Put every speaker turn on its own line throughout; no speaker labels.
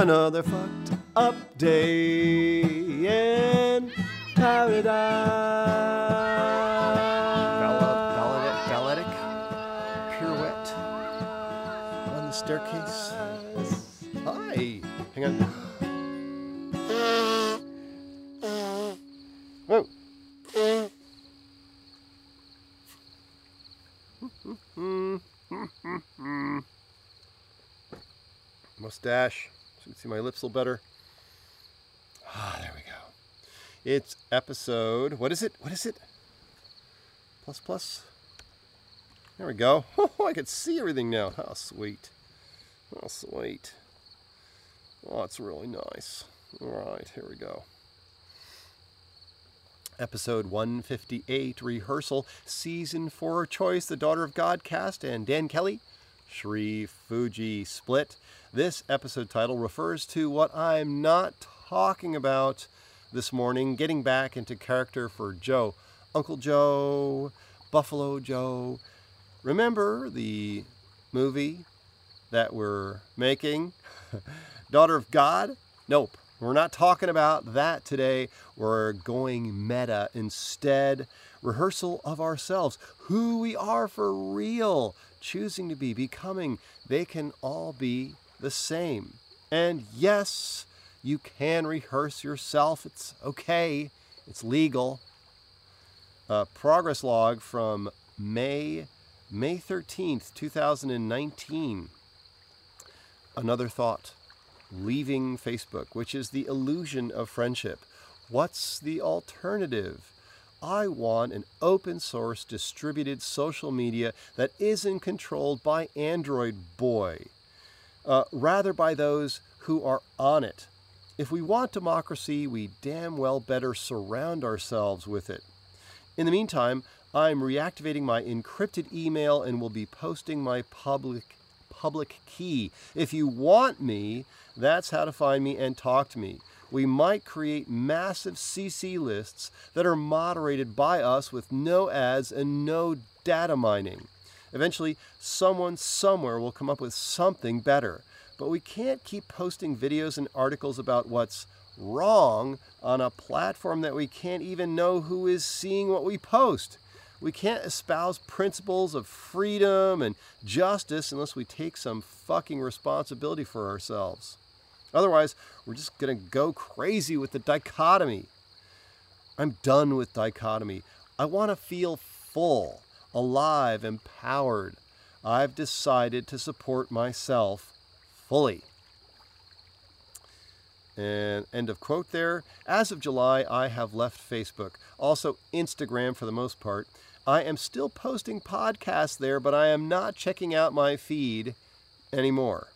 another fucked up day in paradise. Balletic, balletic pirouette on the staircase. Hi. Hang on. Whoa. Mustache. See my lips a little better. Ah, there we go. It's episode. What is it? What is it? Plus plus. There we go. Oh, I can see everything now. How sweet. Oh, sweet. Oh, it's really nice. All right, here we go. Episode 158, Rehearsal, Season 4 Choice, The Daughter of God cast, and Dan Kelly, Shri Fuji split. This episode title refers to what I'm not talking about this morning, getting back into character for Joe. Uncle Joe, Buffalo Joe. Remember the movie that we're making, Daughter of God? Nope. We're not talking about that today. We're going meta instead. Rehearsal of ourselves, who we are for real, choosing to be, becoming. They can all be the same. And yes, you can rehearse yourself. It's okay, it's legal. Progress log from May May 13th, 2019. Another thought leaving Facebook, which is the illusion of friendship. What's the alternative? I want an open source distributed social media that isn't controlled by Android Boy, uh, rather by those who are on it. If we want democracy, we damn well better surround ourselves with it. In the meantime, I'm reactivating my encrypted email and will be posting my public public key. If you want me, that's how to find me and talk to me. We might create massive CC lists that are moderated by us with no ads and no data mining. Eventually, someone somewhere will come up with something better. But we can't keep posting videos and articles about what's wrong on a platform that we can't even know who is seeing what we post. We can't espouse principles of freedom and justice unless we take some fucking responsibility for ourselves. Otherwise, we're just going to go crazy with the dichotomy. I'm done with dichotomy. I want to feel full, alive, empowered. I've decided to support myself fully. And end of quote there. As of July, I have left Facebook, also Instagram for the most part. I am still posting podcasts there, but I am not checking out my feed anymore.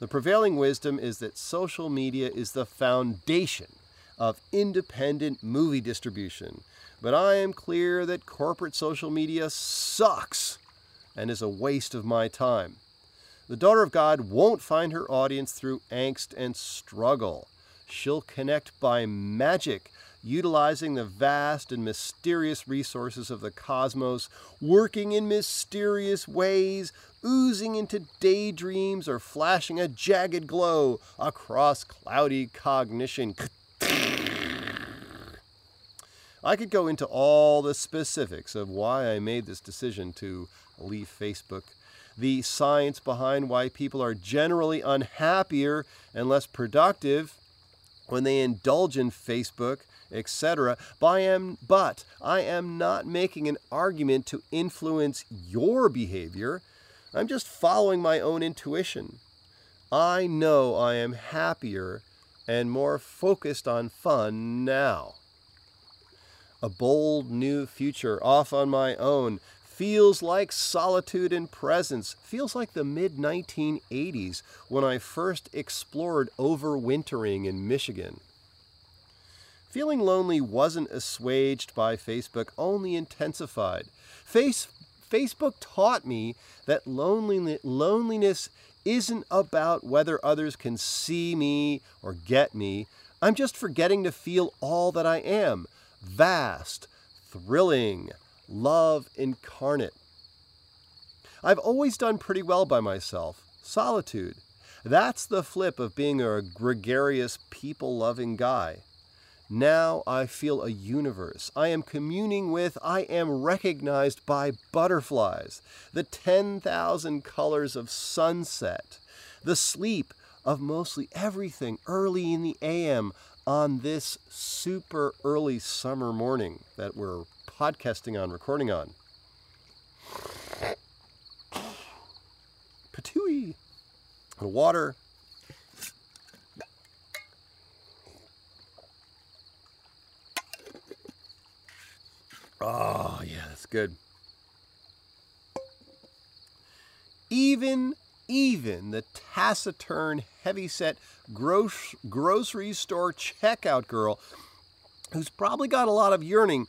The prevailing wisdom is that social media is the foundation of independent movie distribution, but I am clear that corporate social media sucks and is a waste of my time. The daughter of God won't find her audience through angst and struggle. She'll connect by magic, utilizing the vast and mysterious resources of the cosmos, working in mysterious ways, oozing into daydreams or flashing a jagged glow across cloudy cognition. I could go into all the specifics of why I made this decision to leave Facebook, the science behind why people are generally unhappier and less productive when they indulge in Facebook, etc. But I am not making an argument to influence your behavior. I'm just following my own intuition. I know I am happier and more focused on fun now. A bold new future off on my own feels like solitude and presence, feels like the mid 1980s when I first explored overwintering in Michigan. Feeling lonely wasn't assuaged by Facebook, only intensified. Face, Facebook taught me that loneliness isn't about whether others can see me or get me. I'm just forgetting to feel all that I am vast, thrilling, love incarnate. I've always done pretty well by myself. Solitude. That's the flip of being a gregarious, people loving guy. Now I feel a universe. I am communing with, I am recognized by butterflies, the 10,000 colors of sunset, the sleep of mostly everything early in the AM on this super early summer morning that we're podcasting on, recording on. Patooey. The water Oh, yeah, that's good. Even, even the taciturn, heavyset gross, grocery store checkout girl, who's probably got a lot of yearning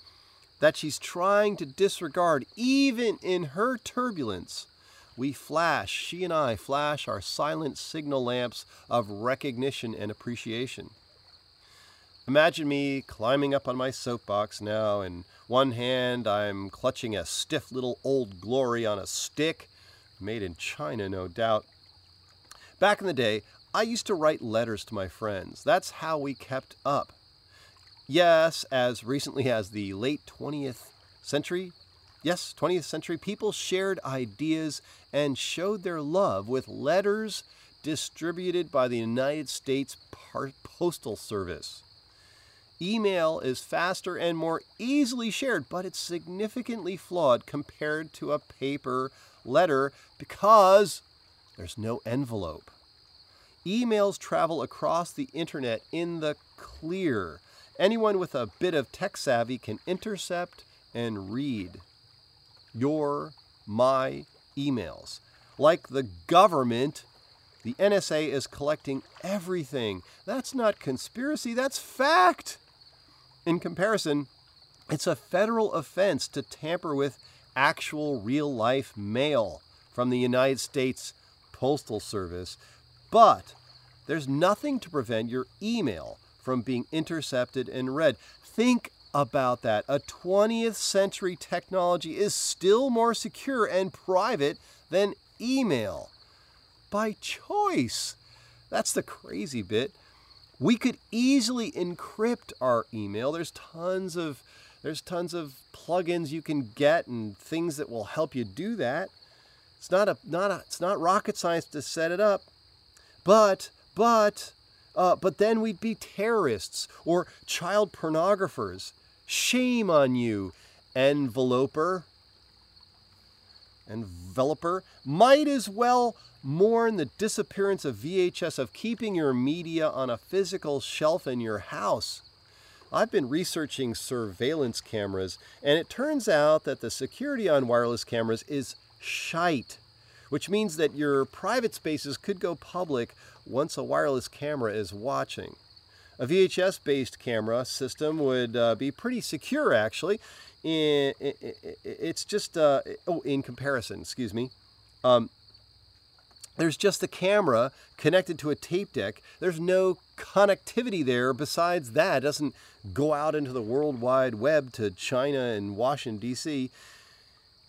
that she's trying to disregard, even in her turbulence, we flash, she and I flash our silent signal lamps of recognition and appreciation. Imagine me climbing up on my soapbox now. In one hand, I'm clutching a stiff little old glory on a stick, made in China, no doubt. Back in the day, I used to write letters to my friends. That's how we kept up. Yes, as recently as the late 20th century, yes, 20th century, people shared ideas and showed their love with letters distributed by the United States Postal Service. Email is faster and more easily shared, but it's significantly flawed compared to a paper letter because there's no envelope. Emails travel across the internet in the clear. Anyone with a bit of tech savvy can intercept and read your, my emails. Like the government, the NSA is collecting everything. That's not conspiracy, that's fact. In comparison, it's a federal offense to tamper with actual real life mail from the United States Postal Service, but there's nothing to prevent your email from being intercepted and read. Think about that. A 20th century technology is still more secure and private than email by choice. That's the crazy bit. We could easily encrypt our email. There's tons of there's tons of plugins you can get and things that will help you do that. It's not a not a, it's not rocket science to set it up. But but uh, but then we'd be terrorists or child pornographers. Shame on you, enveloper. Enveloper might as well mourn the disappearance of VHS, of keeping your media on a physical shelf in your house. I've been researching surveillance cameras, and it turns out that the security on wireless cameras is shite, which means that your private spaces could go public once a wireless camera is watching. A VHS based camera system would uh, be pretty secure, actually. It's just, uh, oh, in comparison, excuse me. Um, there's just the camera connected to a tape deck. There's no connectivity there besides that. It doesn't go out into the World Wide Web to China and Washington, D.C.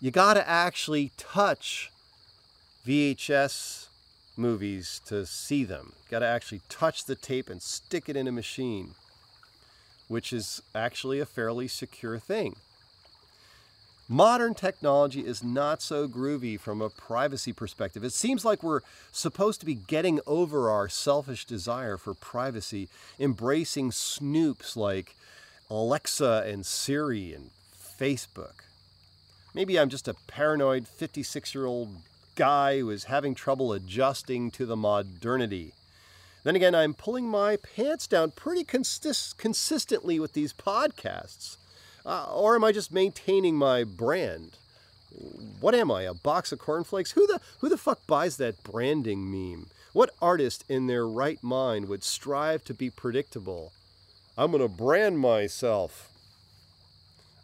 You got to actually touch VHS movies to see them. Got to actually touch the tape and stick it in a machine. which is actually a fairly secure thing. Modern technology is not so groovy from a privacy perspective. It seems like we're supposed to be getting over our selfish desire for privacy, embracing snoops like Alexa and Siri and Facebook. Maybe I'm just a paranoid 56 year old guy who is having trouble adjusting to the modernity. Then again, I'm pulling my pants down pretty consist- consistently with these podcasts. Uh, or am I just maintaining my brand? What am I, a box of cornflakes? Who the, who the fuck buys that branding meme? What artist in their right mind would strive to be predictable? I'm going to brand myself.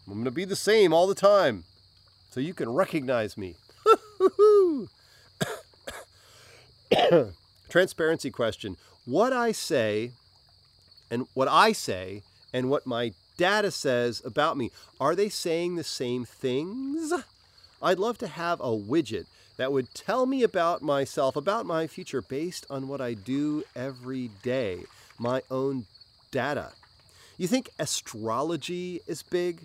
I'm going to be the same all the time so you can recognize me. Transparency question. What I say and what I say and what my data says about me, are they saying the same things? I'd love to have a widget that would tell me about myself, about my future, based on what I do every day, my own data. You think astrology is big?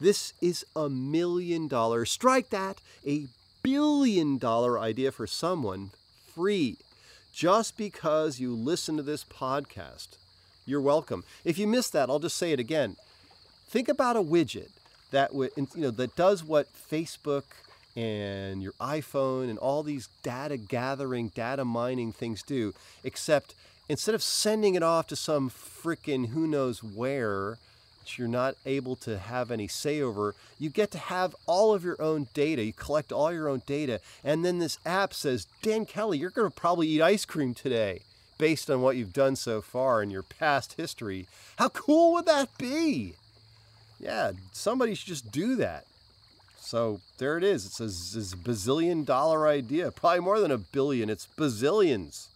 This is a million dollar, strike that, a billion dollar idea for someone free just because you listen to this podcast. You're welcome. If you missed that, I'll just say it again. Think about a widget that would, you know, that does what Facebook and your iPhone and all these data gathering, data mining things do, except instead of sending it off to some freaking who knows where, which you're not able to have any say over, you get to have all of your own data. You collect all your own data. And then this app says, Dan Kelly, you're going to probably eat ice cream today based on what you've done so far in your past history. How cool would that be? Yeah, somebody should just do that. So there it is. It's a, it's a bazillion dollar idea. Probably more than a billion. It's bazillions.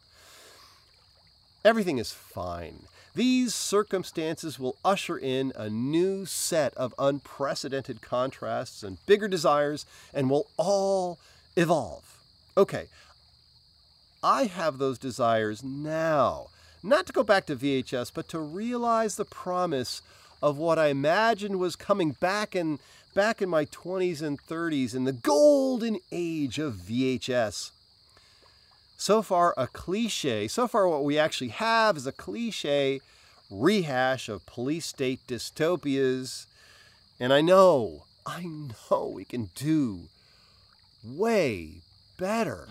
Everything is fine. These circumstances will usher in a new set of unprecedented contrasts and bigger desires, and we'll all evolve. Okay, I have those desires now. Not to go back to VHS, but to realize the promise of what I imagined was coming back in back in my 20s and 30s in the golden age of VHS. So far a cliche, so far what we actually have is a cliche rehash of police state dystopias. And I know, I know we can do way better.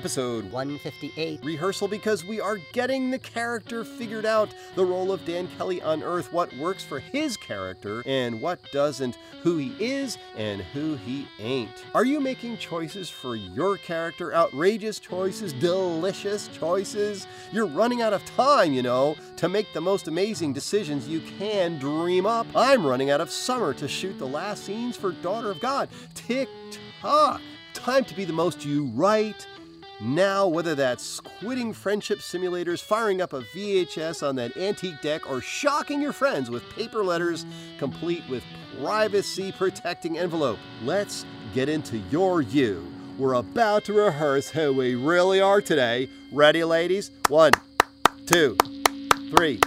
Episode
158.
rehearsal because we are getting the character figured out. The role of Dan Kelly on Earth, what works for his character and what doesn't, who he is and who he ain't. Are you making choices for your character? Outrageous choices, delicious choices? You're running out of time, you know, to make the most amazing decisions you can dream up. I'm running out of summer to shoot the last scenes for Daughter of God. Tick tock. Time to be the most you right now, whether that's quitting friendship simulators, firing up a VHS on that antique deck, or shocking your friends with paper letters complete with privacy protecting envelope, let's get into your you. We're about to rehearse who we really are today. Ready, ladies? One, two, three.